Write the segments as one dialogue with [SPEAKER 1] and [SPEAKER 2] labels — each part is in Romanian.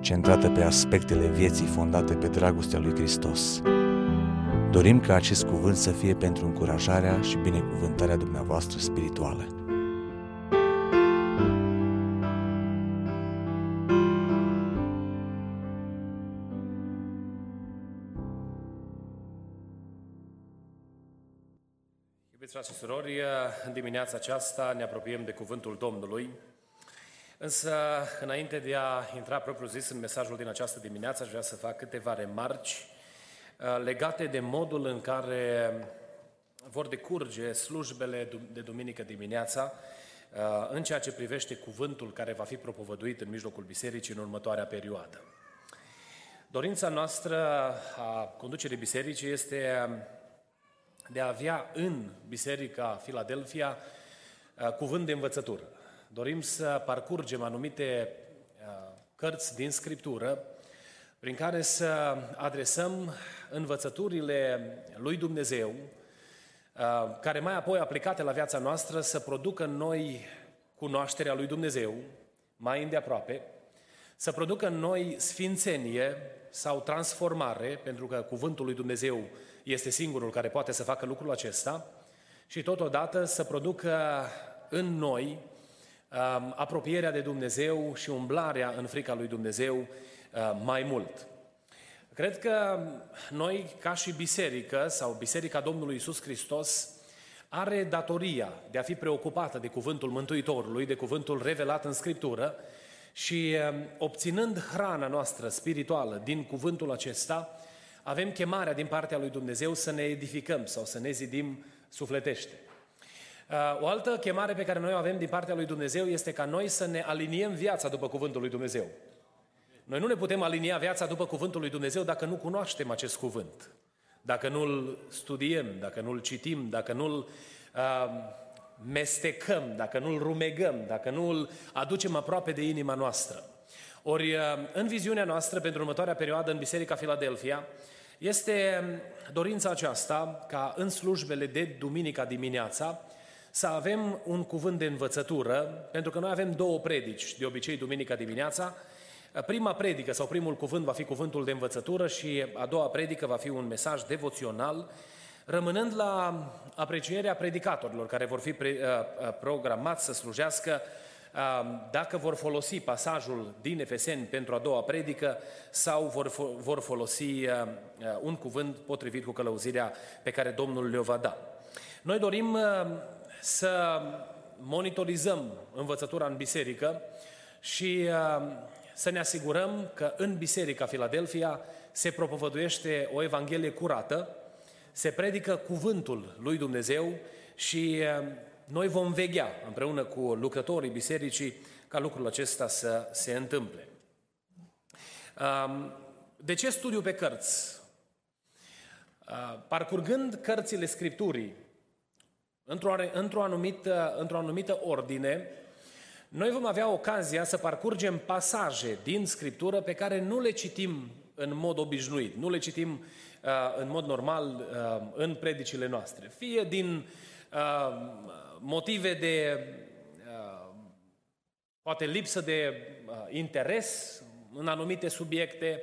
[SPEAKER 1] centrată pe aspectele vieții fondate pe dragostea lui Hristos. Dorim ca acest cuvânt să fie pentru încurajarea și binecuvântarea dumneavoastră spirituală.
[SPEAKER 2] Iubiți frați și surori, în dimineața aceasta ne apropiem de Cuvântul Domnului, însă înainte de a intra propriu-zis în mesajul din această dimineață, aș vrea să fac câteva remarci uh, legate de modul în care vor decurge slujbele de duminică dimineața uh, în ceea ce privește cuvântul care va fi propovăduit în mijlocul bisericii în următoarea perioadă. Dorința noastră a conducerii bisericii este de a avea în Biserica Filadelfia uh, cuvânt de învățătură. Dorim să parcurgem anumite uh, cărți din Scriptură prin care să adresăm învățăturile lui Dumnezeu, uh, care mai apoi aplicate la viața noastră să producă în noi cunoașterea lui Dumnezeu mai îndeaproape, să producă în noi sfințenie sau transformare, pentru că cuvântul lui Dumnezeu este singurul care poate să facă lucrul acesta și totodată să producă în noi um, apropierea de Dumnezeu și umblarea în frica lui Dumnezeu uh, mai mult. Cred că noi, ca și biserică sau Biserica Domnului Isus Hristos, are datoria de a fi preocupată de cuvântul Mântuitorului, de cuvântul revelat în Scriptură și um, obținând hrana noastră spirituală din cuvântul acesta, avem chemarea din partea lui Dumnezeu să ne edificăm sau să ne zidim sufletește. Uh, o altă chemare pe care noi o avem din partea lui Dumnezeu este ca noi să ne aliniem viața după cuvântul lui Dumnezeu. Noi nu ne putem alinia viața după cuvântul lui Dumnezeu dacă nu cunoaștem acest cuvânt, dacă nu-l studiem, dacă nu-l citim, dacă nu-l uh, mestecăm, dacă nu-l rumegăm, dacă nu-l aducem aproape de inima noastră. Ori uh, în viziunea noastră pentru următoarea perioadă în Biserica Filadelfia, este dorința aceasta ca în slujbele de duminica dimineața să avem un cuvânt de învățătură, pentru că noi avem două predici, de obicei duminica dimineața. Prima predică sau primul cuvânt va fi cuvântul de învățătură și a doua predică va fi un mesaj devoțional, rămânând la aprecierea predicatorilor care vor fi programați să slujească dacă vor folosi pasajul din Efeseni pentru a doua predică sau vor, vor folosi uh, uh, un cuvânt potrivit cu călăuzirea pe care Domnul le-o va da. Noi dorim uh, să monitorizăm învățătura în biserică și să ne asigurăm că în Biserica Filadelfia se propovăduiește o Evanghelie curată, se predică cuvântul lui Dumnezeu și noi vom veghea împreună cu lucrătorii bisericii ca lucrul acesta să se întâmple. De ce studiu pe cărți? Parcurgând cărțile Scripturii într-o, într-o, anumită, într-o anumită ordine, noi vom avea ocazia să parcurgem pasaje din Scriptură pe care nu le citim în mod obișnuit, nu le citim uh, în mod normal uh, în predicile noastre. Fie din uh, motive de uh, poate lipsă de uh, interes în anumite subiecte,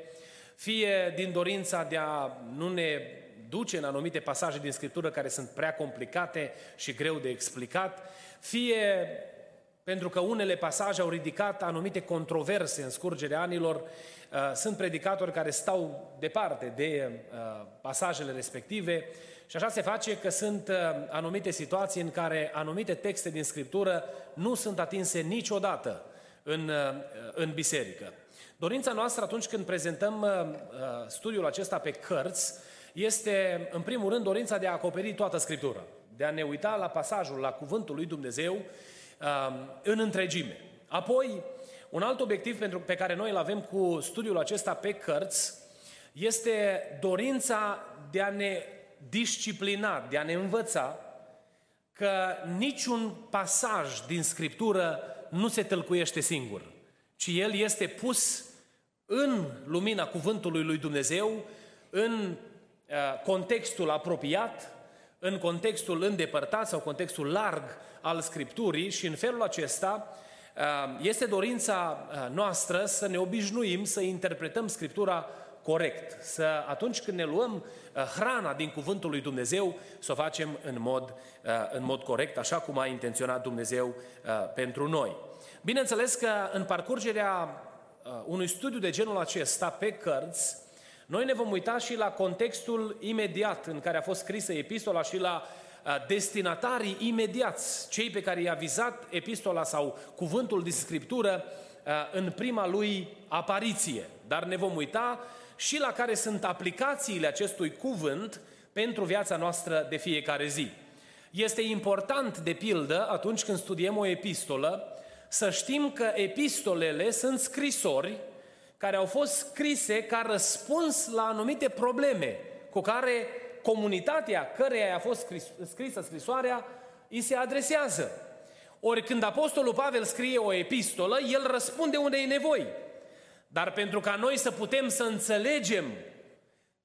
[SPEAKER 2] fie din dorința de a nu ne duce în anumite pasaje din Scriptură care sunt prea complicate și greu de explicat, fie pentru că unele pasaje au ridicat anumite controverse în scurgerea anilor, uh, sunt predicatori care stau departe de pasajele respective și așa se face că sunt uh, anumite situații în care anumite texte din Scriptură nu sunt atinse niciodată în, uh, în biserică. Dorința noastră atunci când prezentăm uh, studiul acesta pe cărți este, în primul rând, dorința de a acoperi toată Scriptura, de a ne uita la pasajul, la cuvântul lui Dumnezeu în întregime. Apoi, un alt obiectiv pentru, pe care noi îl avem cu studiul acesta pe cărți este dorința de a ne disciplina, de a ne învăța că niciun pasaj din Scriptură nu se tălcuiește singur, ci el este pus în lumina cuvântului lui Dumnezeu, în uh, contextul apropiat, în contextul îndepărtat sau contextul larg al Scripturii și în felul acesta uh, este dorința uh, noastră să ne obișnuim să interpretăm Scriptura corect, să atunci când ne luăm hrana din cuvântul lui Dumnezeu, să o facem în mod, în mod corect, așa cum a intenționat Dumnezeu pentru noi. Bineînțeles că în parcurgerea unui studiu de genul acesta pe cărți, noi ne vom uita și la contextul imediat în care a fost scrisă epistola și la destinatarii imediați, cei pe care i-a vizat epistola sau cuvântul din Scriptură în prima lui apariție. Dar ne vom uita și la care sunt aplicațiile acestui cuvânt pentru viața noastră de fiecare zi. Este important, de pildă, atunci când studiem o epistolă, să știm că epistolele sunt scrisori care au fost scrise ca răspuns la anumite probleme cu care comunitatea căreia a fost scrisă scrisoarea îi se adresează. Ori când Apostolul Pavel scrie o epistolă, el răspunde unde e nevoie. Dar pentru ca noi să putem să înțelegem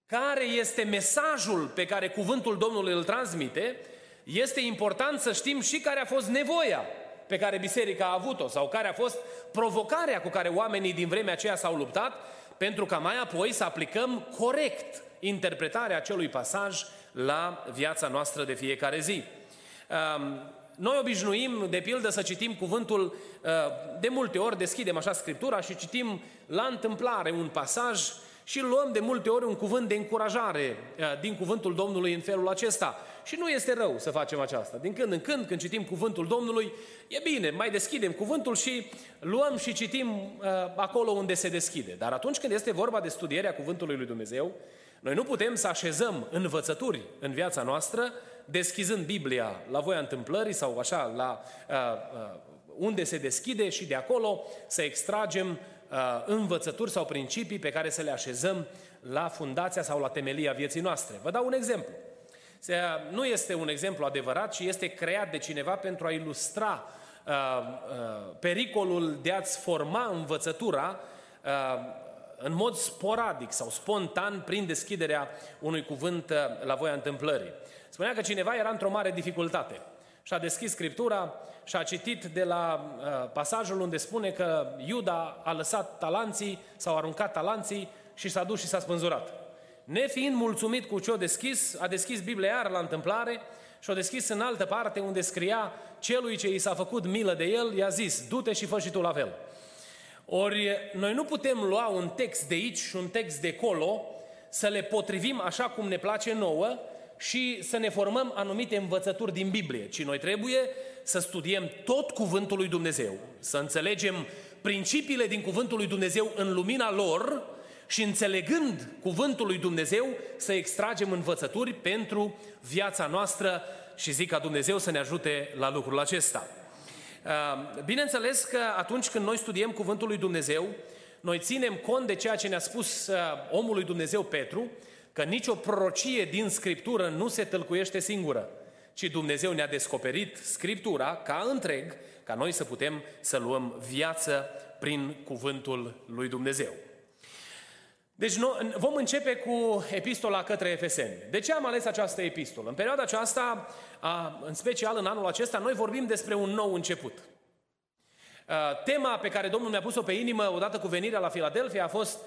[SPEAKER 2] care este mesajul pe care cuvântul Domnului îl transmite, este important să știm și care a fost nevoia pe care biserica a avut-o sau care a fost provocarea cu care oamenii din vremea aceea s-au luptat pentru ca mai apoi să aplicăm corect interpretarea acelui pasaj la viața noastră de fiecare zi. Noi obișnuim, de pildă, să citim cuvântul, uh, de multe ori deschidem așa Scriptura și citim la întâmplare un pasaj și luăm de multe ori un cuvânt de încurajare uh, din cuvântul Domnului în felul acesta. Și nu este rău să facem aceasta. Din când în când, când citim cuvântul Domnului, e bine, mai deschidem cuvântul și luăm și citim uh, acolo unde se deschide. Dar atunci când este vorba de studierea cuvântului lui Dumnezeu, noi nu putem să așezăm învățături în viața noastră deschizând Biblia la voia întâmplării sau așa, la uh, uh, unde se deschide și de acolo să extragem uh, învățături sau principii pe care să le așezăm la fundația sau la temelia vieții noastre. Vă dau un exemplu. Se, nu este un exemplu adevărat, ci este creat de cineva pentru a ilustra uh, uh, pericolul de a-ți forma învățătura uh, în mod sporadic sau spontan prin deschiderea unui cuvânt uh, la voia întâmplării. Spunea că cineva era într-o mare dificultate și a deschis Scriptura și a citit de la uh, pasajul unde spune că Iuda a lăsat talanții sau a aruncat talanții și s-a dus și s-a spânzurat. Nefiind mulțumit cu ce a deschis, a deschis Biblia iar la întâmplare și a deschis în altă parte unde scria celui ce i s-a făcut milă de el, i-a zis, du-te și fă și tu la fel. Ori noi nu putem lua un text de aici și un text de acolo, să le potrivim așa cum ne place nouă și să ne formăm anumite învățături din Biblie, ci noi trebuie să studiem tot Cuvântul lui Dumnezeu, să înțelegem principiile din Cuvântul lui Dumnezeu în lumina lor și înțelegând Cuvântul lui Dumnezeu să extragem învățături pentru viața noastră și zic ca Dumnezeu să ne ajute la lucrul acesta. Bineînțeles că atunci când noi studiem Cuvântul lui Dumnezeu, noi ținem cont de ceea ce ne-a spus omul lui Dumnezeu Petru, că nicio prorocie din Scriptură nu se tălcuiește singură, ci Dumnezeu ne-a descoperit Scriptura ca întreg, ca noi să putem să luăm viață prin cuvântul lui Dumnezeu. Deci vom începe cu epistola către Efeseni. De ce am ales această epistolă? În perioada aceasta, în special în anul acesta, noi vorbim despre un nou început. Tema pe care Domnul mi-a pus-o pe inimă odată cu venirea la Filadelfia a fost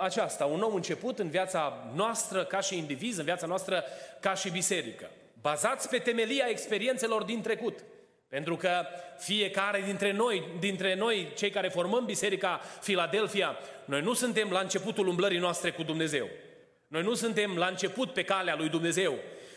[SPEAKER 2] aceasta, un nou început în viața noastră ca și indiviz, în viața noastră ca și biserică. Bazați pe temelia experiențelor din trecut. Pentru că fiecare dintre noi, dintre noi, cei care formăm Biserica Filadelfia, noi nu suntem la începutul umblării noastre cu Dumnezeu. Noi nu suntem la început pe calea lui Dumnezeu,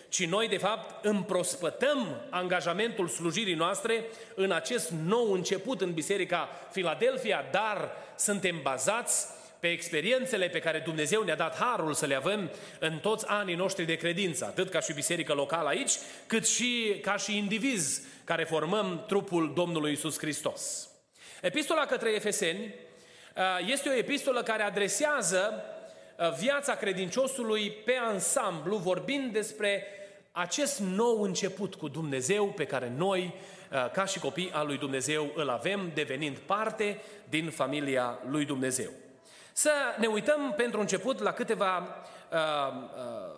[SPEAKER 2] ci noi, de fapt, împrospătăm angajamentul slujirii noastre în acest nou început în Biserica Filadelfia, dar suntem bazați pe experiențele pe care Dumnezeu ne-a dat harul să le avem în toți anii noștri de credință, atât ca și biserică locală aici, cât și ca și indivizi care formăm trupul Domnului Isus Hristos. Epistola către Efeseni uh, este o epistolă care adresează uh, viața credinciosului pe ansamblu, vorbind despre acest nou început cu Dumnezeu pe care noi, uh, ca și copii al lui Dumnezeu, îl avem, devenind parte din familia lui Dumnezeu. Să ne uităm pentru început la câteva uh, uh,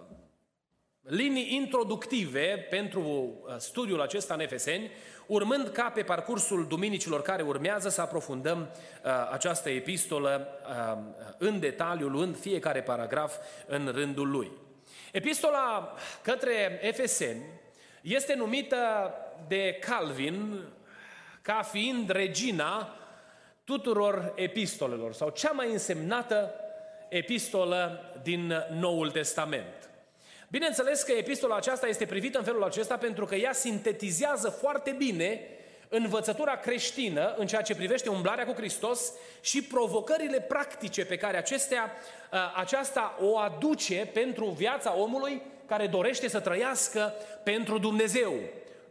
[SPEAKER 2] linii introductive pentru uh, studiul acesta în Efeseni, urmând ca pe parcursul duminicilor care urmează să aprofundăm uh, această epistolă uh, în detaliu, luând fiecare paragraf în rândul lui. Epistola către Efeseni este numită de Calvin ca fiind regina tuturor epistolelor sau cea mai însemnată epistolă din Noul Testament. Bineînțeles că epistola aceasta este privită în felul acesta pentru că ea sintetizează foarte bine învățătura creștină în ceea ce privește umblarea cu Hristos și provocările practice pe care acestea, aceasta o aduce pentru viața omului care dorește să trăiască pentru Dumnezeu.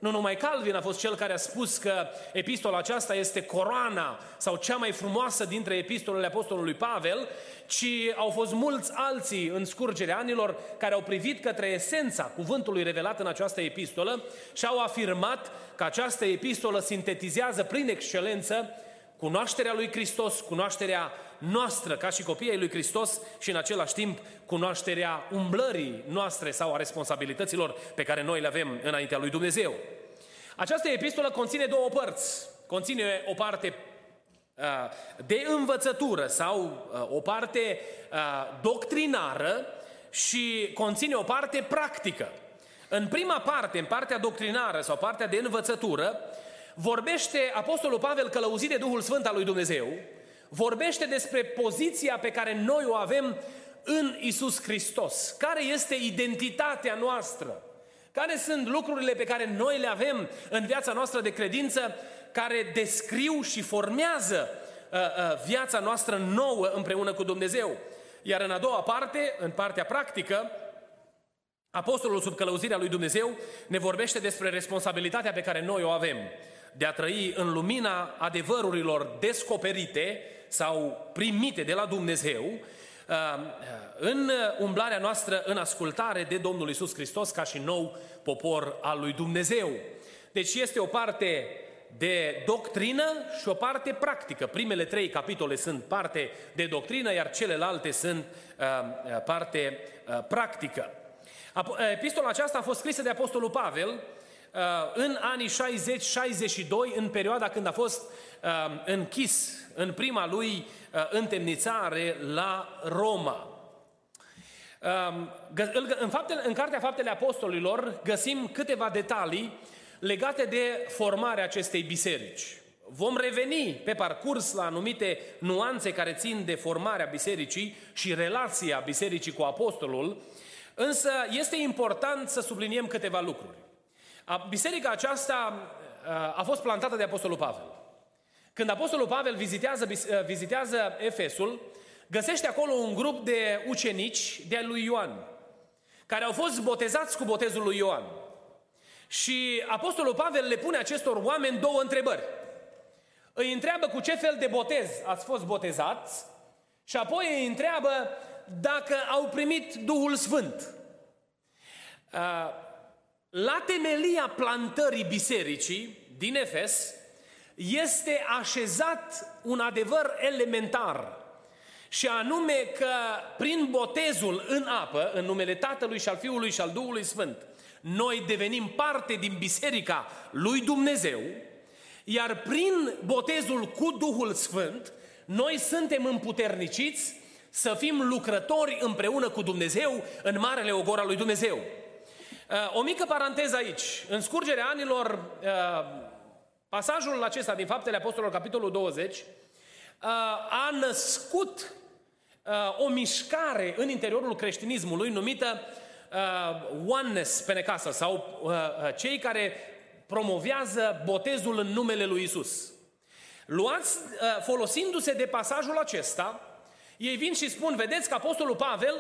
[SPEAKER 2] Nu numai Calvin a fost cel care a spus că epistola aceasta este coroana sau cea mai frumoasă dintre epistolele apostolului Pavel, ci au fost mulți alții în scurgerea anilor care au privit către esența cuvântului revelat în această epistolă și au afirmat că această epistolă sintetizează prin excelență cunoașterea lui Hristos, cunoașterea noastră ca și copiii lui Hristos și în același timp cunoașterea umblării noastre sau a responsabilităților pe care noi le avem înaintea lui Dumnezeu. Această epistolă conține două părți. Conține o parte uh, de învățătură sau uh, o parte uh, doctrinară și conține o parte practică. În prima parte, în partea doctrinară sau partea de învățătură, vorbește Apostolul Pavel călăuzit de Duhul Sfânt al lui Dumnezeu, vorbește despre poziția pe care noi o avem în Isus Hristos. Care este identitatea noastră? Care sunt lucrurile pe care noi le avem în viața noastră de credință care descriu și formează uh, uh, viața noastră nouă împreună cu Dumnezeu? Iar în a doua parte, în partea practică, Apostolul sub călăuzirea lui Dumnezeu ne vorbește despre responsabilitatea pe care noi o avem de a trăi în lumina adevărurilor descoperite sau primite de la Dumnezeu, uh, în umblarea noastră, în ascultare de Domnul Isus Hristos ca și nou popor al lui Dumnezeu. Deci este o parte de doctrină și o parte practică. Primele trei capitole sunt parte de doctrină, iar celelalte sunt uh, uh parte uh, practică. Epistola aceasta a fost scrisă de Apostolul Pavel uh, în anii 60-62, în perioada când a fost uh, închis în prima lui uh, întemnițare la Roma. Um, în, faptele, în Cartea Faptele Apostolilor găsim câteva detalii legate de formarea acestei biserici. Vom reveni pe parcurs la anumite nuanțe care țin de formarea bisericii și relația bisericii cu apostolul, însă este important să subliniem câteva lucruri. Biserica aceasta a fost plantată de Apostolul Pavel. Când Apostolul Pavel vizitează, vizitează Efesul, găsește acolo un grup de ucenici de lui Ioan, care au fost botezați cu botezul lui Ioan. Și Apostolul Pavel le pune acestor oameni două întrebări. Îi întreabă cu ce fel de botez ați fost botezați și apoi îi întreabă dacă au primit Duhul Sfânt. La temelia plantării bisericii din Efes este așezat un adevăr elementar și anume că prin botezul în apă, în numele Tatălui și al Fiului și al Duhului Sfânt, noi devenim parte din biserica lui Dumnezeu, iar prin botezul cu Duhul Sfânt, noi suntem împuterniciți să fim lucrători împreună cu Dumnezeu în marele ogor al lui Dumnezeu. Uh, o mică paranteză aici. În scurgerea anilor, uh, pasajul acesta din Faptele Apostolilor, capitolul 20, uh, a născut o mișcare în interiorul creștinismului numită oneness penecasă sau cei care promovează botezul în numele lui Isus. Luați, folosindu-se de pasajul acesta, ei vin și spun, vedeți că Apostolul Pavel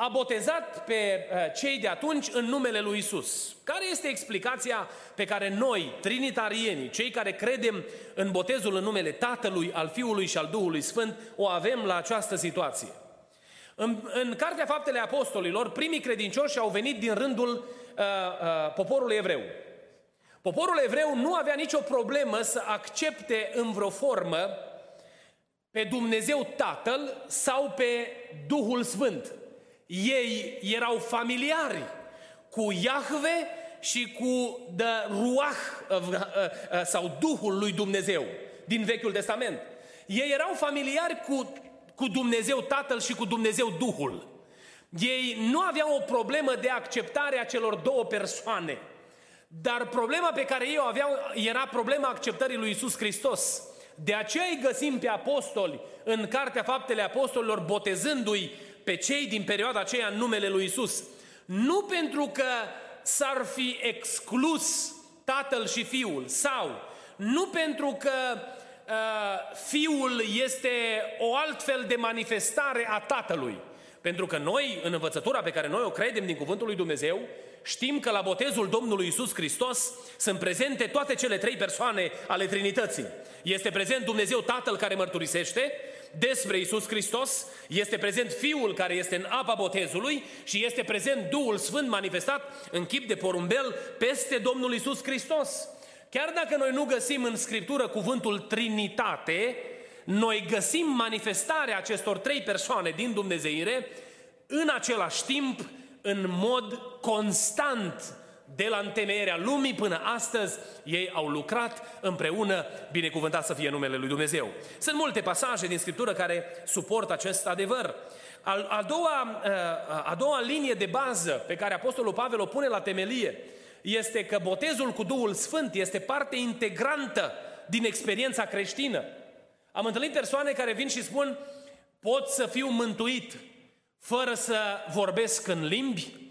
[SPEAKER 2] a botezat pe uh, cei de atunci în numele lui Isus. Care este explicația pe care noi, trinitarienii, cei care credem în botezul în numele Tatălui, al Fiului și al Duhului Sfânt, o avem la această situație? În, în Cartea Faptele Apostolilor, primii credincioși au venit din rândul uh, uh, poporului evreu. Poporul evreu nu avea nicio problemă să accepte în vreo formă pe Dumnezeu Tatăl sau pe Duhul Sfânt. Ei erau familiari cu Iahve și cu de Ruach uh, uh, uh, sau Duhul lui Dumnezeu din Vechiul Testament. Ei erau familiari cu, cu Dumnezeu Tatăl și cu Dumnezeu Duhul. Ei nu aveau o problemă de acceptare a celor două persoane. Dar problema pe care ei o aveau era problema acceptării lui Isus Hristos. De aceea îi găsim pe apostoli în Cartea Faptele Apostolilor botezându-i pe cei din perioada aceea în numele lui Isus. Nu pentru că s-ar fi exclus tatăl și fiul sau nu pentru că uh, fiul este o altfel de manifestare a tatălui. Pentru că noi, în învățătura pe care noi o credem din Cuvântul lui Dumnezeu, știm că la botezul Domnului Isus Hristos sunt prezente toate cele trei persoane ale Trinității. Este prezent Dumnezeu Tatăl care mărturisește despre Isus Hristos, este prezent Fiul care este în apa botezului și este prezent Duhul Sfânt manifestat în chip de porumbel peste Domnul Isus Hristos. Chiar dacă noi nu găsim în Scriptură cuvântul Trinitate, noi găsim manifestarea acestor trei persoane din Dumnezeire în același timp, în mod constant, de la întemeierea lumii până astăzi, ei au lucrat împreună, binecuvântat să fie numele lui Dumnezeu. Sunt multe pasaje din Scriptură care suportă acest adevăr. A, doua, a doua linie de bază pe care Apostolul Pavel o pune la temelie este că botezul cu Duhul Sfânt este parte integrantă din experiența creștină. Am întâlnit persoane care vin și spun, pot să fiu mântuit fără să vorbesc în limbi?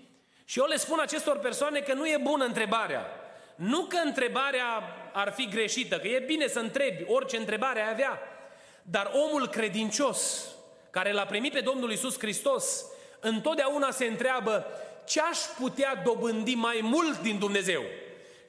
[SPEAKER 2] Și eu le spun acestor persoane că nu e bună întrebarea. Nu că întrebarea ar fi greșită, că e bine să întrebi, orice întrebare ai avea. Dar omul credincios, care l-a primit pe Domnul Isus Hristos, întotdeauna se întreabă ce aș putea dobândi mai mult din Dumnezeu.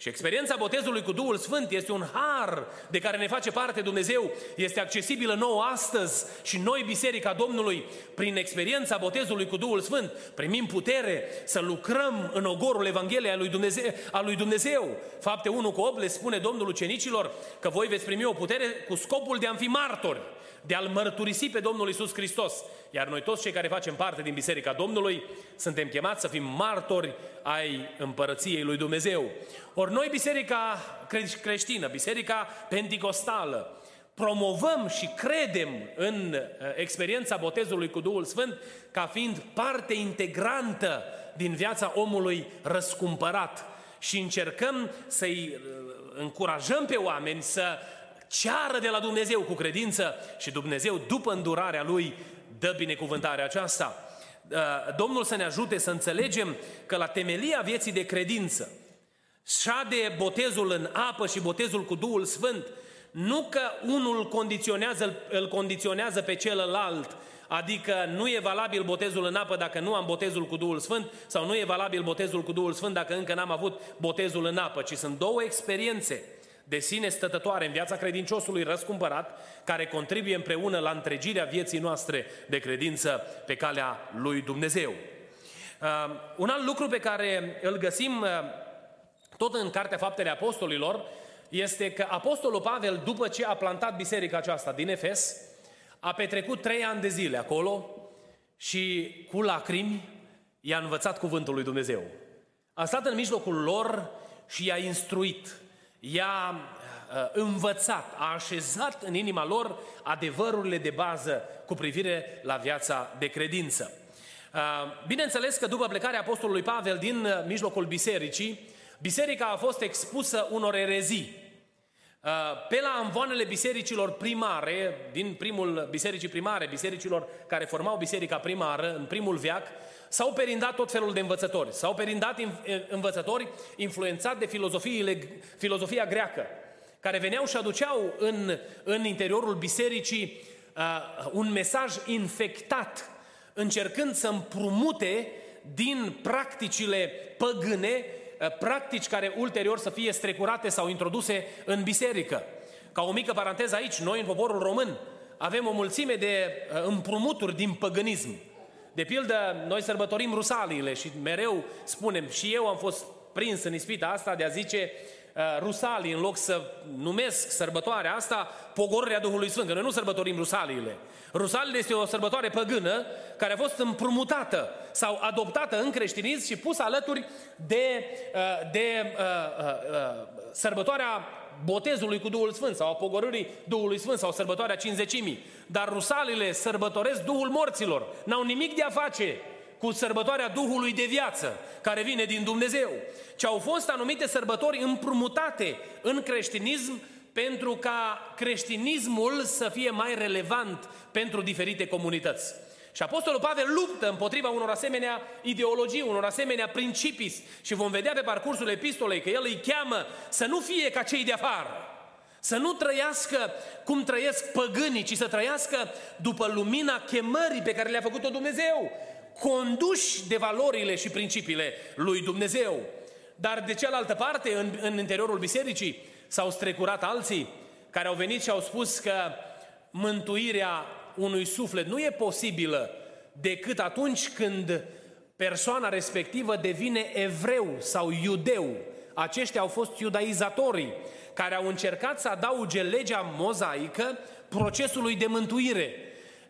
[SPEAKER 2] Și experiența botezului cu Duhul Sfânt este un har de care ne face parte Dumnezeu, este accesibilă nouă astăzi și noi, Biserica Domnului, prin experiența botezului cu Duhul Sfânt, primim putere să lucrăm în ogorul Evangheliei a lui Dumnezeu. A lui Dumnezeu. Fapte 1 cu 8 le spune Domnul ucenicilor că voi veți primi o putere cu scopul de a fi martori de a-L mărturisi pe Domnul Isus Hristos. Iar noi toți cei care facem parte din Biserica Domnului suntem chemați să fim martori ai împărăției lui Dumnezeu. Ori noi, Biserica creștină, Biserica Pentecostală, promovăm și credem în uh, experiența botezului cu Duhul Sfânt ca fiind parte integrantă din viața omului răscumpărat și încercăm să-i uh, încurajăm pe oameni să ceară de la Dumnezeu cu credință și Dumnezeu, după îndurarea Lui, dă binecuvântarea aceasta. Uh, Domnul să ne ajute să înțelegem că la temelia vieții de credință, de botezul în apă și botezul cu Duhul Sfânt, nu că unul condiționează, îl condiționează pe celălalt, adică nu e valabil botezul în apă dacă nu am botezul cu Duhul Sfânt sau nu e valabil botezul cu Duhul Sfânt dacă încă n-am avut botezul în apă, ci sunt două experiențe de sine stătătoare în viața credinciosului răscumpărat, care contribuie împreună la întregirea vieții noastre de credință pe calea lui Dumnezeu. Uh, un alt lucru pe care îl găsim uh, tot în Cartea Faptele Apostolilor este că Apostolul Pavel, după ce a plantat biserica aceasta din Efes, a petrecut trei ani de zile acolo și cu lacrimi i-a învățat cuvântul lui Dumnezeu. A stat în mijlocul lor și i-a instruit i-a uh, învățat, a așezat în inima lor adevărurile de bază cu privire la viața de credință. Uh, bineînțeles că după plecarea Apostolului Pavel din uh, mijlocul bisericii, biserica a fost expusă unor erezii. Pe la amvoanele bisericilor primare, din primul bisericii primare, bisericilor care formau biserica primară în primul veac, s-au perindat tot felul de învățători. S-au perindat învățători influențați de filozofiile, filozofia greacă, care veneau și aduceau în, în interiorul bisericii uh, un mesaj infectat încercând să împrumute din practicile păgâne, practici care ulterior să fie strecurate sau introduse în biserică. Ca o mică paranteză aici, noi în poporul român avem o mulțime de împrumuturi din păgânism. De pildă, noi sărbătorim rusaliile și mereu spunem, și eu am fost prins în ispita asta de a zice uh, rusalii, în loc să numesc sărbătoarea asta pogorârea Duhului Sfânt, că noi nu sărbătorim rusaliile. Rusaliile este o sărbătoare păgână care a fost împrumutată sau adoptată în creștinism și pusă alături de, uh, de uh, uh, sărbătoarea botezului cu Duhul Sfânt sau a pogorârii Duhului Sfânt sau sărbătoarea cinzecimii. Dar rusalile sărbătoresc Duhul morților. N-au nimic de a face cu sărbătoarea Duhului de viață, care vine din Dumnezeu, ci au fost anumite sărbători împrumutate în creștinism pentru ca creștinismul să fie mai relevant pentru diferite comunități. Și Apostolul Pavel luptă împotriva unor asemenea ideologii, unor asemenea principii și vom vedea pe parcursul epistolei că el îi cheamă să nu fie ca cei de afară, să nu trăiască cum trăiesc păgânii, ci să trăiască după lumina chemării pe care le-a făcut-o Dumnezeu, conduși de valorile și principiile lui Dumnezeu. Dar de cealaltă parte, în, în interiorul bisericii, s-au strecurat alții care au venit și au spus că mântuirea unui suflet nu e posibilă decât atunci când persoana respectivă devine evreu sau iudeu. Aceștia au fost iudaizatorii care au încercat să adauge legea mozaică procesului de mântuire.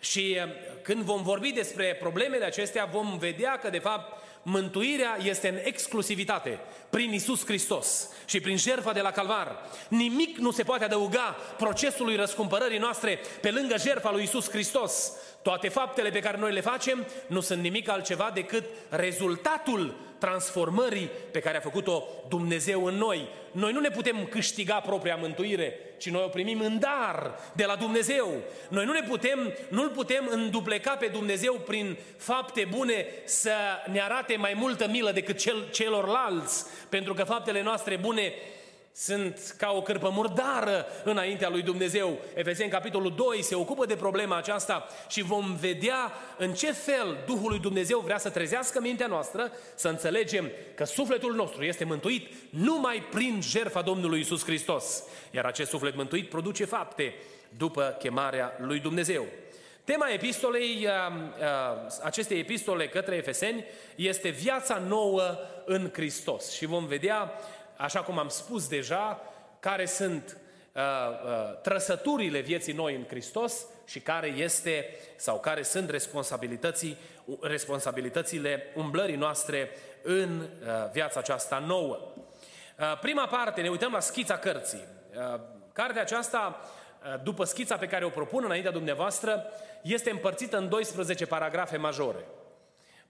[SPEAKER 2] Și eh, când vom vorbi despre problemele acestea, vom vedea că, de fapt, Mântuirea este în exclusivitate prin Isus Hristos și prin jertfa de la Calvar. Nimic nu se poate adăuga procesului răscumpărării noastre pe lângă jertfa lui Isus Hristos. Toate faptele pe care noi le facem nu sunt nimic altceva decât rezultatul transformării pe care a făcut-o Dumnezeu în noi. Noi nu ne putem câștiga propria mântuire, ci noi o primim în dar de la Dumnezeu. Noi nu ne putem, nu-L putem îndupleca pe Dumnezeu prin fapte bune să ne arate mai multă milă decât cel, celorlalți, pentru că faptele noastre bune sunt ca o cârpă murdară înaintea lui Dumnezeu. Efeseni, capitolul 2, se ocupă de problema aceasta și vom vedea în ce fel Duhul lui Dumnezeu vrea să trezească mintea noastră, să înțelegem că sufletul nostru este mântuit numai prin jertfa Domnului Isus Hristos. Iar acest suflet mântuit produce fapte după chemarea lui Dumnezeu. Tema epistolei, uh, uh, acestei epistole către Efeseni este viața nouă în Hristos. Și vom vedea așa cum am spus deja, care sunt uh, uh, trăsăturile vieții noi în Hristos și care este sau care sunt responsabilității, responsabilitățile umblării noastre în uh, viața aceasta nouă. Uh, prima parte, ne uităm la schița cărții. Uh, cartea aceasta, uh, după schița pe care o propun înaintea dumneavoastră, este împărțită în 12 paragrafe majore.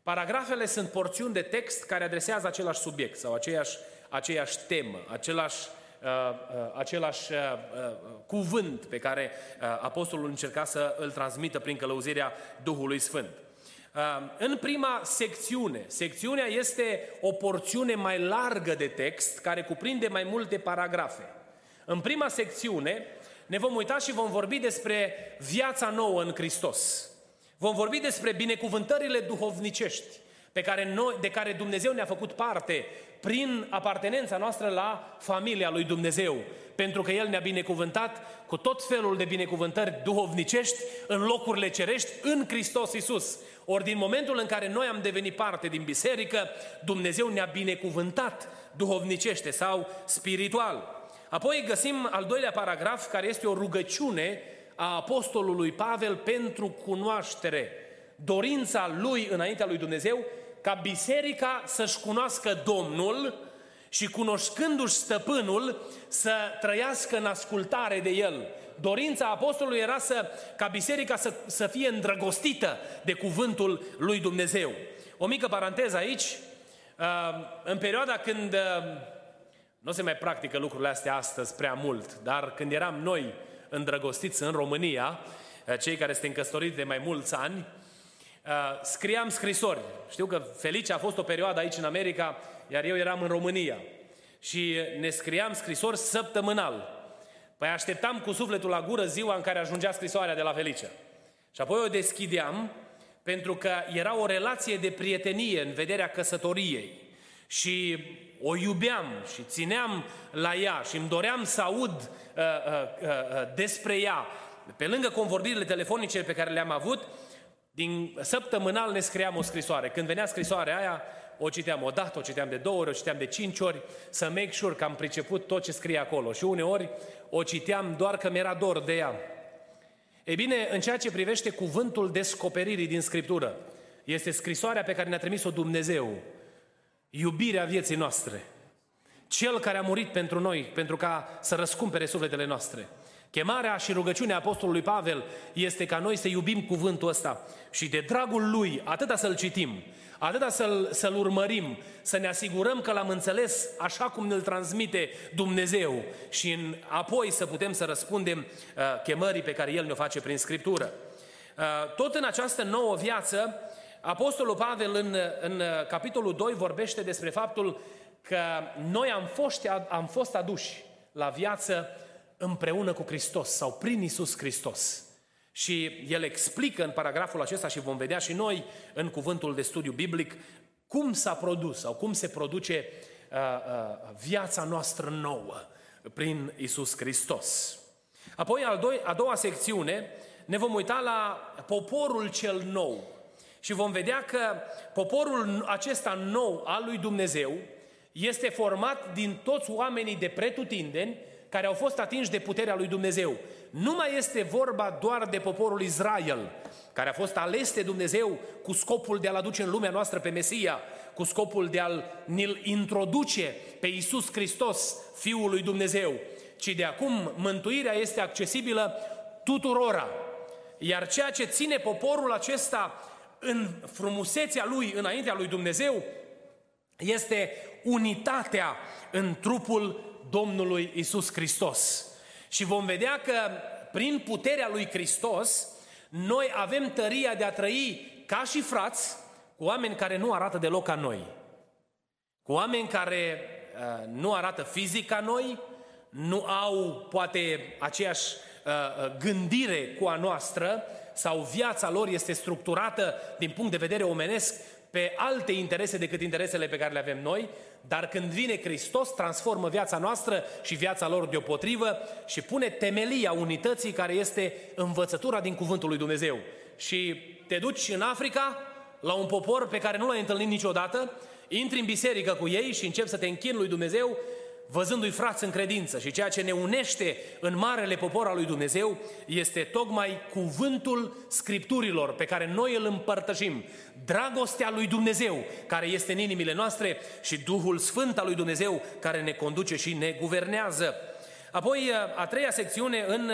[SPEAKER 2] Paragrafele sunt porțiuni de text care adresează același subiect sau aceeași aceeași temă, același, uh, uh, același uh, uh, cuvânt pe care uh, apostolul încerca să îl transmită prin călăuzirea Duhului Sfânt. Uh, în prima secțiune, secțiunea este o porțiune mai largă de text care cuprinde mai multe paragrafe. În prima secțiune ne vom uita și vom vorbi despre viața nouă în Hristos. Vom vorbi despre binecuvântările duhovnicești pe care noi, de care Dumnezeu ne-a făcut parte prin apartenența noastră la familia lui Dumnezeu, pentru că El ne-a binecuvântat cu tot felul de binecuvântări duhovnicești în locurile cerești în Hristos Isus. Ori din momentul în care noi am devenit parte din biserică, Dumnezeu ne-a binecuvântat duhovnicește sau spiritual. Apoi găsim al doilea paragraf, care este o rugăciune a apostolului Pavel pentru cunoaștere. Dorința lui înaintea lui Dumnezeu ca biserica să-și cunoască Domnul și cunoscându-și stăpânul să trăiască în ascultare de el. Dorința apostolului era să, ca biserica să, să fie îndrăgostită de cuvântul lui Dumnezeu. O mică paranteză aici, uh, în perioada când uh, nu se mai practică lucrurile astea astăzi prea mult, dar când eram noi îndrăgostiți în România, uh, cei care suntem căsătoriți de mai mulți ani, Uh, scriam scrisori. Știu că Felice a fost o perioadă aici în America, iar eu eram în România. Și ne scriam scrisori săptămânal. Păi așteptam cu sufletul la gură ziua în care ajungea scrisoarea de la Felice. Și apoi o deschideam pentru că era o relație de prietenie în vederea căsătoriei și o iubeam și țineam la ea și îmi doream să aud uh, uh, uh, uh, despre ea. Pe lângă convorbirile telefonice pe care le-am avut, din săptămânal ne scriam o scrisoare. Când venea scrisoarea aia, o citeam o dată, o citeam de două ori, o citeam de cinci ori, să make sure că am priceput tot ce scrie acolo. Și uneori o citeam doar că mi-era dor de ea. E bine, în ceea ce privește cuvântul descoperirii din Scriptură, este scrisoarea pe care ne-a trimis-o Dumnezeu, iubirea vieții noastre, Cel care a murit pentru noi, pentru ca să răscumpere sufletele noastre. Chemarea și rugăciunea Apostolului Pavel este ca noi să iubim cuvântul ăsta și de dragul lui, atâta să-l citim, atâta să-l, să-l urmărim, să ne asigurăm că l-am înțeles așa cum ne-l transmite Dumnezeu și în, apoi să putem să răspundem uh, chemării pe care El ne-o face prin Scriptură. Uh, tot în această nouă viață, Apostolul Pavel în, în capitolul 2 vorbește despre faptul că noi am fost, am fost aduși la viață împreună cu Hristos sau prin Isus Hristos. Și el explică în paragraful acesta și vom vedea și noi în cuvântul de studiu biblic cum s-a produs sau cum se produce uh, uh, viața noastră nouă prin Isus Hristos. Apoi, al doi, a doua secțiune, ne vom uita la poporul cel nou și vom vedea că poporul acesta nou al lui Dumnezeu este format din toți oamenii de pretutindeni care au fost atinși de puterea lui Dumnezeu. Nu mai este vorba doar de poporul Israel, care a fost ales de Dumnezeu cu scopul de a-L aduce în lumea noastră pe Mesia, cu scopul de a-L ne introduce pe Iisus Hristos, Fiul lui Dumnezeu, ci de acum mântuirea este accesibilă tuturora. Iar ceea ce ține poporul acesta în frumusețea lui înaintea lui Dumnezeu este unitatea în trupul Domnului Isus Hristos. Și vom vedea că prin puterea lui Hristos, noi avem tăria de a trăi ca și frați cu oameni care nu arată deloc ca noi. Cu oameni care uh, nu arată fizic ca noi, nu au poate aceeași uh, uh gândire cu a noastră sau viața lor este structurată din punct de vedere omenesc pe alte interese decât interesele pe care le avem noi, dar când vine Hristos, transformă viața noastră și viața lor deopotrivă și pune temelia unității care este învățătura din Cuvântul lui Dumnezeu. Și te duci în Africa, la un popor pe care nu l-ai întâlnit niciodată, intri în biserică cu ei și începi să te închini lui Dumnezeu văzându-i frați în credință. Și ceea ce ne unește în marele popor al lui Dumnezeu este tocmai cuvântul Scripturilor pe care noi îl împărtășim. Dragostea lui Dumnezeu care este în inimile noastre și Duhul Sfânt al lui Dumnezeu care ne conduce și ne guvernează. Apoi, a treia secțiune, în,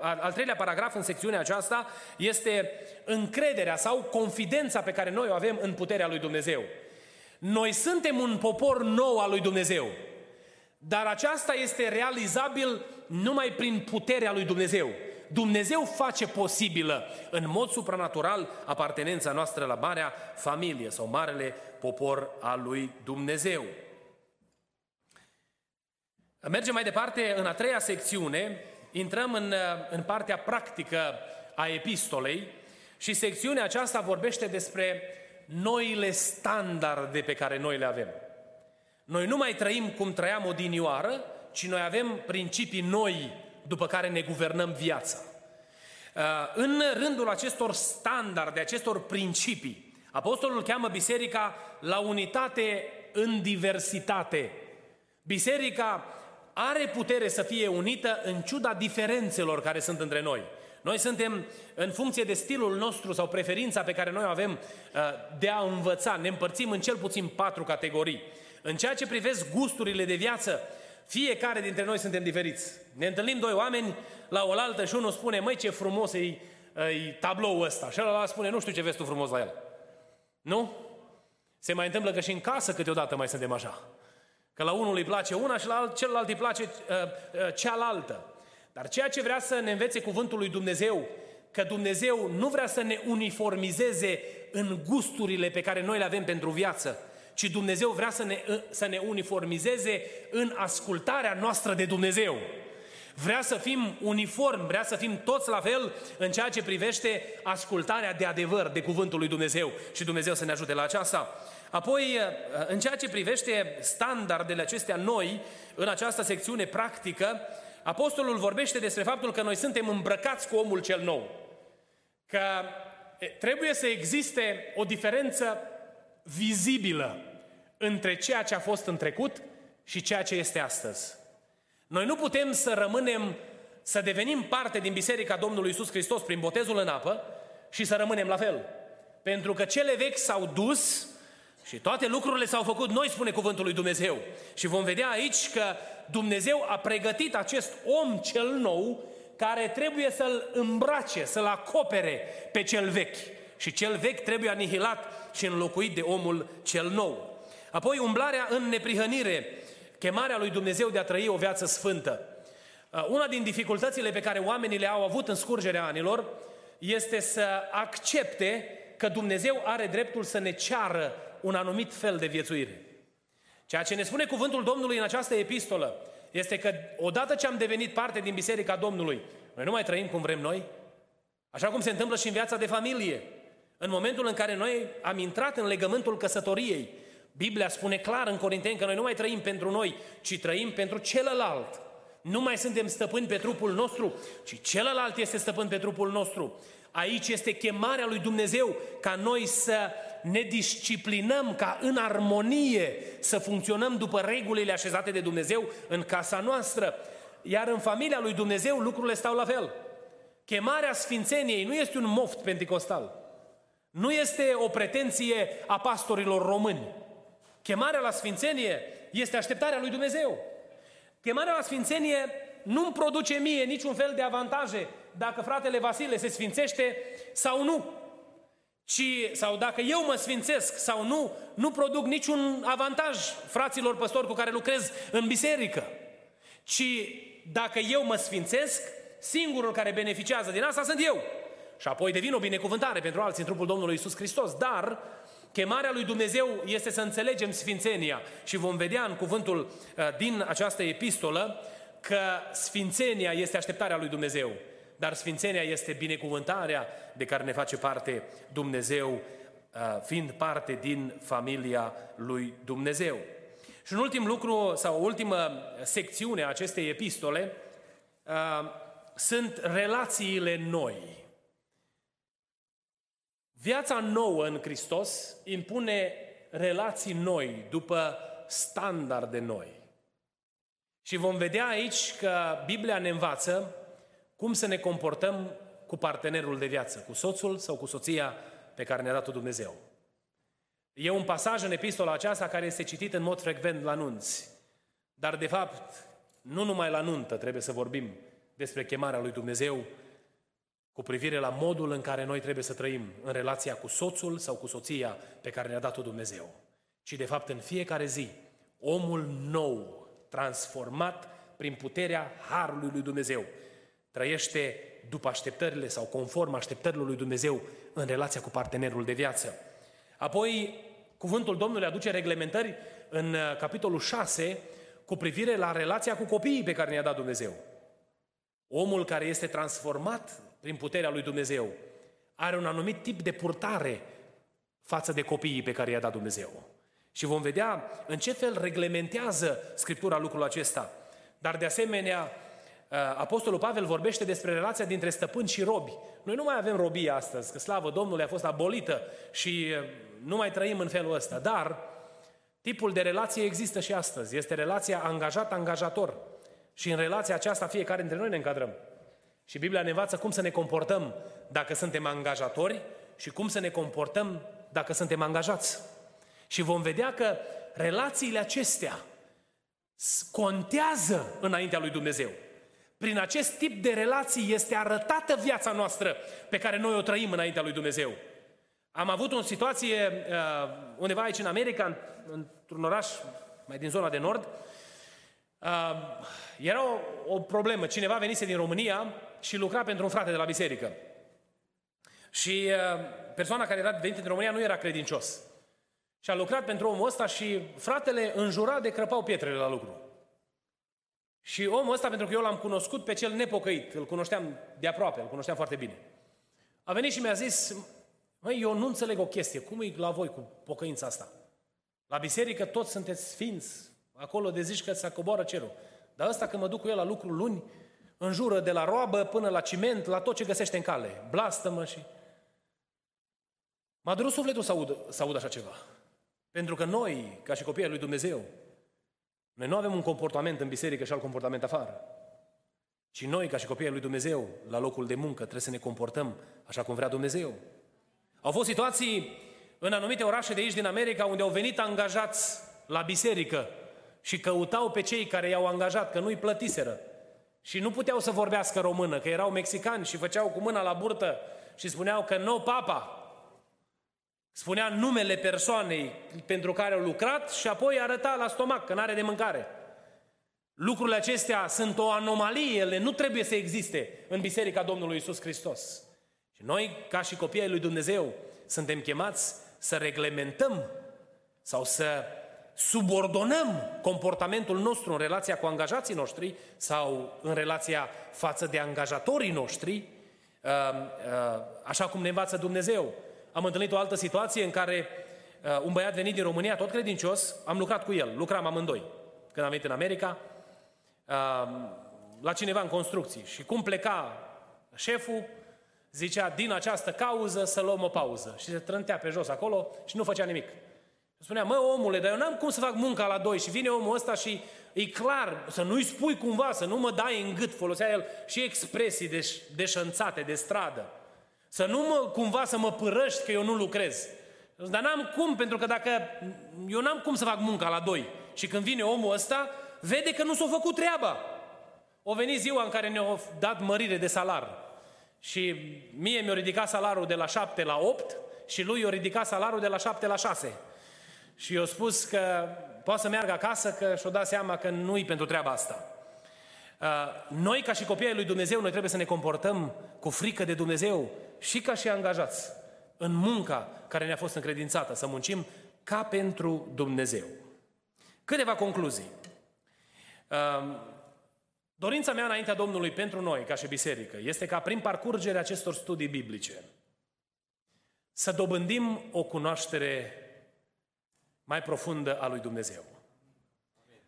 [SPEAKER 2] al treilea paragraf în secțiunea aceasta este încrederea sau confidența pe care noi o avem în puterea lui Dumnezeu. Noi suntem un popor nou al lui Dumnezeu. Dar aceasta este realizabil numai prin puterea lui Dumnezeu. Dumnezeu face posibilă în mod supranatural apartenența noastră la marea familie sau marele popor al lui Dumnezeu. Mergem mai departe în a treia secțiune, intrăm în, în partea practică a epistolei și secțiunea aceasta vorbește despre noile standarde pe care noi le avem. Noi nu mai trăim cum trăiam odinioară, ci noi avem principii noi după care ne guvernăm viața. Uh, în rândul acestor standarde, acestor principii, Apostolul cheamă biserica la unitate în diversitate. Biserica are putere să fie unită în ciuda diferențelor care sunt între noi. Noi suntem, în funcție de stilul nostru sau preferința pe care noi o avem uh, de a învăța, ne împărțim în cel puțin patru categorii. În ceea ce privesc gusturile de viață, fiecare dintre noi suntem diferiți. Ne întâlnim doi oameni la oaltă și unul spune, măi ce frumos e, e tabloul ăsta. Și ăla spune, nu știu ce vezi tu frumos la el. Nu? Se mai întâmplă că și în casă câteodată mai suntem așa. Că la unul îi place una și la alt, celălalt îi place uh, uh, cealaltă. Dar ceea ce vrea să ne învețe cuvântul lui Dumnezeu, că Dumnezeu nu vrea să ne uniformizeze în gusturile pe care noi le avem pentru viață, ci Dumnezeu vrea să ne, să ne uniformizeze în ascultarea noastră de Dumnezeu. Vrea să fim uniform, vrea să fim toți la fel în ceea ce privește ascultarea de adevăr de cuvântul lui Dumnezeu și Dumnezeu să ne ajute la aceasta. Apoi, în ceea ce privește standardele acestea noi, în această secțiune practică, Apostolul vorbește despre faptul că noi suntem îmbrăcați cu omul cel nou. Că trebuie să existe o diferență vizibilă între ceea ce a fost în trecut și ceea ce este astăzi. Noi nu putem să rămânem, să devenim parte din Biserica Domnului Isus Hristos prin botezul în apă și să rămânem la fel. Pentru că cele vechi s-au dus și toate lucrurile s-au făcut noi, spune cuvântul lui Dumnezeu. Și vom vedea aici că Dumnezeu a pregătit acest om cel nou care trebuie să-l îmbrace, să-l acopere pe cel vechi. Și cel vechi trebuie anihilat și înlocuit de omul cel nou. Apoi umblarea în neprihănire, chemarea lui Dumnezeu de a trăi o viață sfântă. Uh, una din dificultățile pe care oamenii le-au avut în scurgerea anilor este să accepte că Dumnezeu are dreptul să ne ceară un anumit fel de viețuire. Ceea ce ne spune cuvântul Domnului în această epistolă este că odată ce am devenit parte din Biserica Domnului, noi nu mai trăim cum vrem noi, așa cum se întâmplă și în viața de familie. În momentul în care noi am intrat în legământul căsătoriei, Biblia spune clar în Corinteni că noi nu mai trăim pentru noi, ci trăim pentru celălalt. Nu mai suntem stăpâni pe trupul nostru, ci celălalt este stăpân pe trupul nostru. Aici este chemarea lui Dumnezeu ca noi să ne disciplinăm ca în armonie să funcționăm după regulile așezate de Dumnezeu în casa noastră. Iar în familia lui Dumnezeu lucrurile stau la fel. Chemarea Sfințeniei nu este un moft pentecostal. Nu este o pretenție a pastorilor români. Chemarea la Sfințenie este așteptarea lui Dumnezeu. Chemarea la Sfințenie nu-mi produce mie niciun fel de avantaje dacă fratele Vasile se sfințește sau nu. Ci, sau dacă eu mă sfințesc sau nu, nu produc niciun avantaj fraților păstori cu care lucrez în biserică. Ci dacă eu mă sfințesc, singurul care beneficiază din asta sunt eu. Și apoi devin o binecuvântare pentru alții în trupul Domnului Isus Hristos. Dar chemarea lui Dumnezeu este să înțelegem sfințenia și vom vedea în cuvântul uh, din această epistolă că sfințenia este așteptarea lui Dumnezeu dar sfințenia este binecuvântarea de care ne face parte Dumnezeu, uh, fiind parte din familia lui Dumnezeu. Și un ultim lucru, sau o ultimă secțiune a acestei epistole, uh, sunt relațiile noi. Viața nouă în Hristos impune relații noi, după standarde noi. Și vom vedea aici că Biblia ne învață cum să ne comportăm cu partenerul de viață, cu soțul sau cu soția pe care ne-a dat-o Dumnezeu. E un pasaj în epistola aceasta care este citit în mod frecvent la nunți. Dar, de fapt, nu numai la nuntă trebuie să vorbim despre chemarea lui Dumnezeu cu privire la modul în care noi trebuie să trăim în relația cu soțul sau cu soția pe care ne-a dat-o Dumnezeu. Ci, de fapt, în fiecare zi, omul nou, transformat prin puterea Harului lui Dumnezeu, trăiește după așteptările sau conform așteptărilor lui Dumnezeu în relația cu partenerul de viață. Apoi, cuvântul Domnului aduce reglementări în uh, capitolul 6 cu privire la relația cu copiii pe care ne-a dat Dumnezeu. Omul care este transformat prin puterea lui Dumnezeu are un anumit tip de purtare față de copiii pe care i-a dat Dumnezeu. Și vom vedea în ce fel reglementează Scriptura lucrul acesta. Dar de asemenea, Uh, Apostolul Pavel vorbește despre relația dintre stăpâni și robi. Noi nu mai avem robie astăzi, că slavă Domnului a fost abolită și uh, nu mai trăim în felul ăsta. Dar tipul de relație există și astăzi. Este relația angajat-angajator. Și în relația aceasta fiecare dintre noi ne încadrăm. Și Biblia ne învață cum să ne comportăm dacă suntem angajatori și cum să ne comportăm dacă suntem angajați. Și vom vedea că relațiile acestea contează înaintea lui Dumnezeu. Prin acest tip de relații este arătată viața noastră pe care noi o trăim înaintea lui Dumnezeu. Am avut o situație uh, undeva aici în America, într-un oraș mai din zona de nord. Uh, era o, o problemă. Cineva venise din România și lucra pentru un frate de la biserică. Și uh, persoana care era venită din România nu era credincios. Și a lucrat pentru omul ăsta și fratele înjura de crăpau pietrele la lucru. Și omul ăsta, pentru că eu l-am cunoscut pe cel nepocăit, îl cunoșteam de aproape, îl cunoșteam foarte bine. A venit și mi-a zis, măi, eu nu înțeleg o chestie, cum e la voi cu pocăința asta? La biserică toți sunteți sfinți, acolo de zici că se coboară cerul. Dar ăsta când mă duc cu el la lucru luni, înjură de la roabă până la ciment, la tot ce găsește în cale. Blastă-mă și... M-a durut sufletul să aud, să aud așa ceva. Pentru că noi, ca și copiii lui Dumnezeu, noi nu avem un comportament în biserică și alt comportament afară. Și noi, ca și copiii lui Dumnezeu, la locul de muncă, trebuie să ne comportăm așa cum vrea Dumnezeu. Au fost situații în anumite orașe de aici din America unde au venit angajați la biserică și căutau pe cei care i-au angajat, că nu-i plătiseră. Și nu puteau să vorbească română, că erau mexicani și făceau cu mâna la burtă și spuneau că nu papa. Spunea numele persoanei pentru care au lucrat și apoi arăta la stomac că n-are de mâncare. Lucrurile acestea sunt o anomalie, ele nu trebuie să existe în Biserica Domnului Isus Hristos. Și noi, ca și copiii lui Dumnezeu, suntem chemați să reglementăm sau să subordonăm comportamentul nostru în relația cu angajații noștri sau în relația față de angajatorii noștri, uh, uh, așa cum ne învață Dumnezeu. Am întâlnit o altă situație în care uh, un băiat venit din România, tot credincios, am lucrat cu el, lucram amândoi. Când am venit în America, la cineva în construcții. Și cum pleca șeful, zicea, din această cauză să luăm o pauză. Și se trântea pe jos acolo și nu făcea nimic. Spunea, mă, omule, dar eu n-am cum să fac munca la doi. Și vine omul ăsta și e clar, să nu-i spui cumva, să nu mă dai în gât, folosea el și expresii deș- deșanțate, de stradă. Să nu mă, cumva să mă părăști că eu nu lucrez. Dar n-am cum, pentru că dacă eu n-am cum să fac munca la doi. Și când vine omul ăsta, vede că nu s-a făcut treaba. O venit ziua în care ne-au dat mărire de salar. Și mie mi-a ridicat salarul de la 7 la 8 și lui i-a ridicat salarul de la 7 la 6. Și i-a spus că poate să meargă acasă, că și-o dat seama că nu-i pentru treaba asta. Uh, noi, ca și copiii lui Dumnezeu, noi trebuie să ne comportăm cu frică de Dumnezeu și ca și angajați în munca care ne-a fost încredințată, să muncim ca pentru Dumnezeu. Câteva concluzii. Uh, dorința mea înaintea Domnului pentru noi, ca și biserică, este ca prin parcurgerea acestor studii biblice să dobândim o cunoaștere mai profundă a lui Dumnezeu.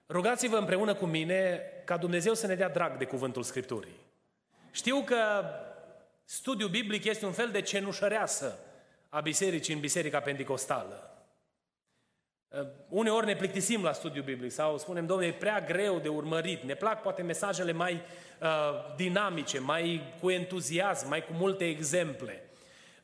[SPEAKER 2] Rugați-vă împreună cu mine ca Dumnezeu să ne dea drag de cuvântul Scripturii. Știu că studiul biblic este un fel de cenușăreasă a bisericii în Biserica Pentecostală. Uh, uneori ne plictisim la studiul biblic sau spunem, domnule, e prea greu de urmărit. Ne plac poate mesajele mai uh, dinamice, mai cu entuziasm, mai cu multe exemple.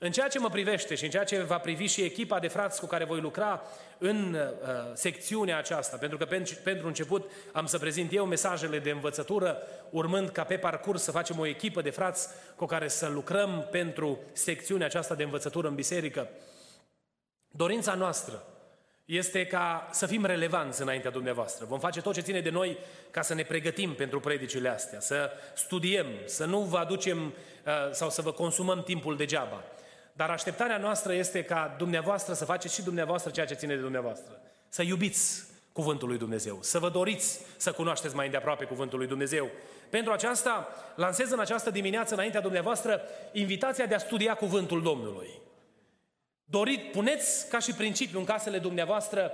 [SPEAKER 2] În ceea ce mă privește și în ceea ce va privi și echipa de frați cu care voi lucra în uh, secțiunea aceasta, pentru că pentru, pentru început am să prezint eu mesajele de învățătură, urmând ca pe parcurs să facem o echipă de frați cu care să lucrăm pentru secțiunea aceasta de învățătură în biserică. Dorința noastră este ca să fim relevanți înaintea dumneavoastră. Vom face tot ce ține de noi ca să ne pregătim pentru predicile astea, să studiem, să nu vă aducem uh, sau să vă consumăm timpul degeaba. Dar așteptarea noastră este ca dumneavoastră să faceți și dumneavoastră ceea ce ține de dumneavoastră. Să iubiți cuvântul lui Dumnezeu, să vă doriți să cunoașteți mai îndeaproape cuvântul lui Dumnezeu. Pentru aceasta, lansez în această dimineață înaintea dumneavoastră invitația de a studia cuvântul Domnului. Dorit, puneți ca și principiu în casele dumneavoastră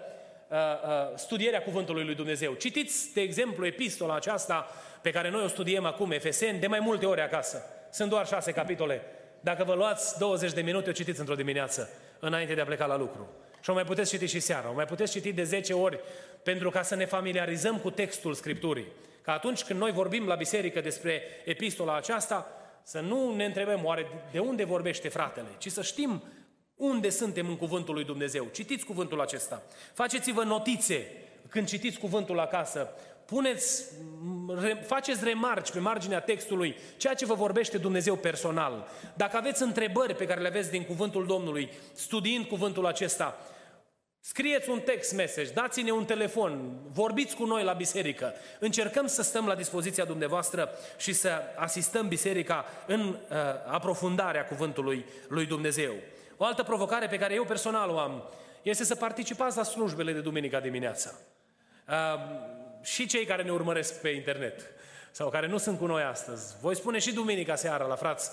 [SPEAKER 2] uh, uh, studierea cuvântului lui Dumnezeu. Citiți, de exemplu, epistola aceasta pe care noi o studiem acum, Efeseni, de mai multe ori acasă. Sunt doar șase capitole. Dacă vă luați 20 de minute, o citiți într-o dimineață, înainte de a pleca la lucru. Și o mai puteți citi și seara, o mai puteți citi de 10 ori, pentru ca să ne familiarizăm cu textul Scripturii. Ca atunci când noi vorbim la biserică despre epistola aceasta, să nu ne întrebăm oare de unde vorbește fratele, ci să știm unde suntem în cuvântul lui Dumnezeu. Citiți cuvântul acesta. Faceți-vă notițe când citiți cuvântul acasă. Puneți, faceți remarci pe marginea textului, ceea ce vă vorbește Dumnezeu personal. Dacă aveți întrebări pe care le aveți din cuvântul Domnului, studiind cuvântul acesta, Scrieți un text message, dați-ne un telefon, vorbiți cu noi la biserică. Încercăm să stăm la dispoziția dumneavoastră și să asistăm biserica în uh, aprofundarea cuvântului lui Dumnezeu. O altă provocare pe care eu personal o am este să participați la slujbele de duminica dimineața. Și cei care ne urmăresc pe internet sau care nu sunt cu noi astăzi, voi spune și duminica seara la frați,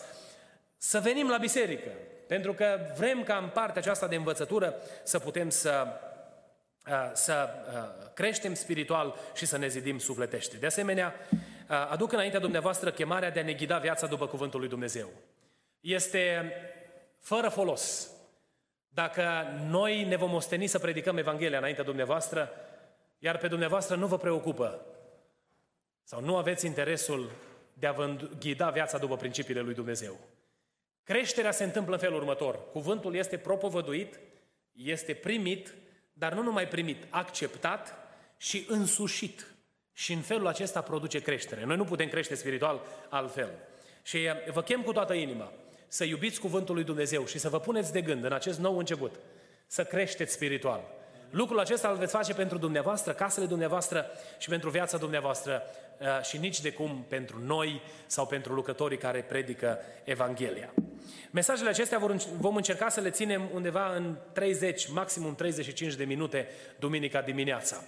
[SPEAKER 2] să venim la biserică, pentru că vrem ca în partea aceasta de învățătură să putem să, să creștem spiritual și să ne zidim sufletește. De asemenea, aduc înaintea dumneavoastră chemarea de a ne ghida viața după Cuvântul lui Dumnezeu. Este fără folos. Dacă noi ne vom osteni să predicăm Evanghelia înaintea dumneavoastră, iar pe dumneavoastră nu vă preocupă sau nu aveți interesul de a vă ghida viața după principiile lui Dumnezeu. Creșterea se întâmplă în felul următor. Cuvântul este propovăduit, este primit, dar nu numai primit, acceptat și însușit. Și în felul acesta produce creștere. Noi nu putem crește spiritual altfel. Și eh, vă chem cu toată inima să iubiți cuvântul lui Dumnezeu și să vă puneți de gând în acest nou început să creșteți spiritual. Lucrul acesta îl veți face pentru dumneavoastră, casele dumneavoastră și pentru viața dumneavoastră eh, și nici de cum pentru noi sau pentru lucrătorii care predică Evanghelia. Mesajele acestea vom încerca să le ținem undeva în 30, maximum 35 de minute duminica dimineața.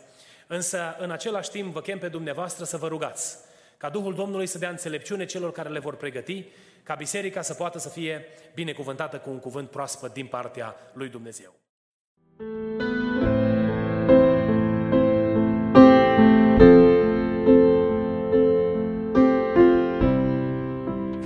[SPEAKER 2] Însă, în același timp, vă chem pe dumneavoastră să vă rugați ca Duhul Domnului să dea înțelepciune celor care le vor pregăti, ca biserica să poată să fie binecuvântată cu un cuvânt proaspăt din partea lui Dumnezeu.